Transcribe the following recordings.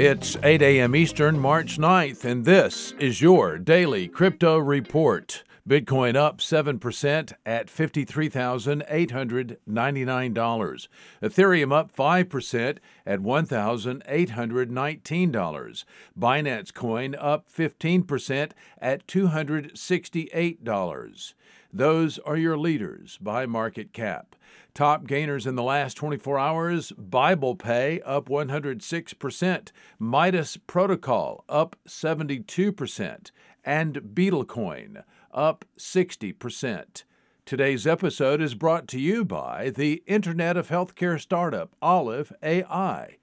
It's 8 a.m. Eastern, March 9th, and this is your daily crypto report. Bitcoin up 7% at $53,899. Ethereum up 5% at $1,819. Binance Coin up 15% at $268. Those are your leaders by market cap. Top gainers in the last 24 hours Bible Pay up 106%, Midas Protocol up 72%, and Beetlecoin up 60%. Today's episode is brought to you by the Internet of Healthcare startup Olive AI.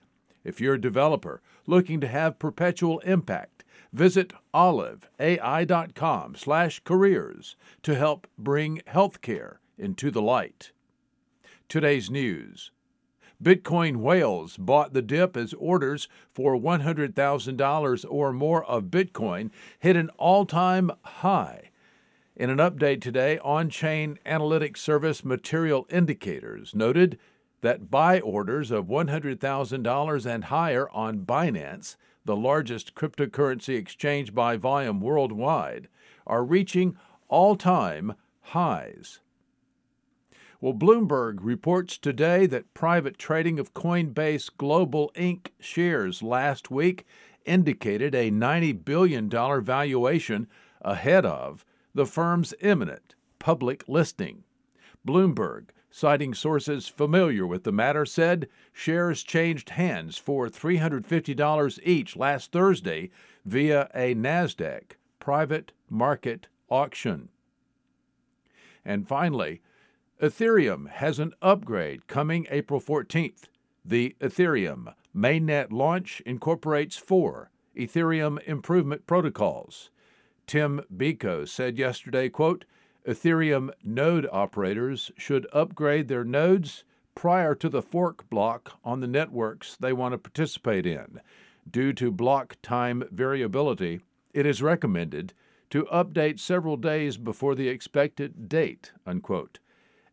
If you're a developer looking to have perpetual impact, visit oliveai.com/careers to help bring healthcare into the light. Today's news. Bitcoin whales bought the dip as orders for $100,000 or more of Bitcoin hit an all time high. In an update today, on chain analytics service Material Indicators noted that buy orders of $100,000 and higher on Binance, the largest cryptocurrency exchange by volume worldwide, are reaching all time highs. Well, Bloomberg reports today that private trading of Coinbase Global Inc. shares last week indicated a $90 billion valuation ahead of the firm's imminent public listing. Bloomberg, citing sources familiar with the matter, said shares changed hands for $350 each last Thursday via a NASDAQ private market auction. And finally, Ethereum has an upgrade coming April 14th. The Ethereum mainnet launch incorporates four Ethereum improvement protocols. Tim Beiko said yesterday, quote, Ethereum node operators should upgrade their nodes prior to the fork block on the networks they want to participate in. Due to block time variability, it is recommended to update several days before the expected date. Unquote.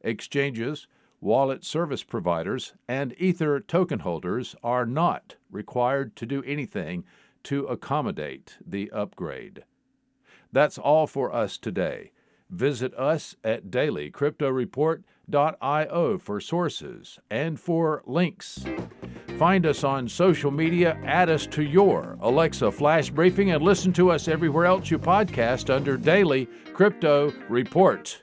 Exchanges, wallet service providers, and Ether token holders are not required to do anything to accommodate the upgrade. That's all for us today. Visit us at dailycryptoreport.io for sources and for links. Find us on social media, add us to your Alexa Flash Briefing, and listen to us everywhere else you podcast under Daily Crypto Report.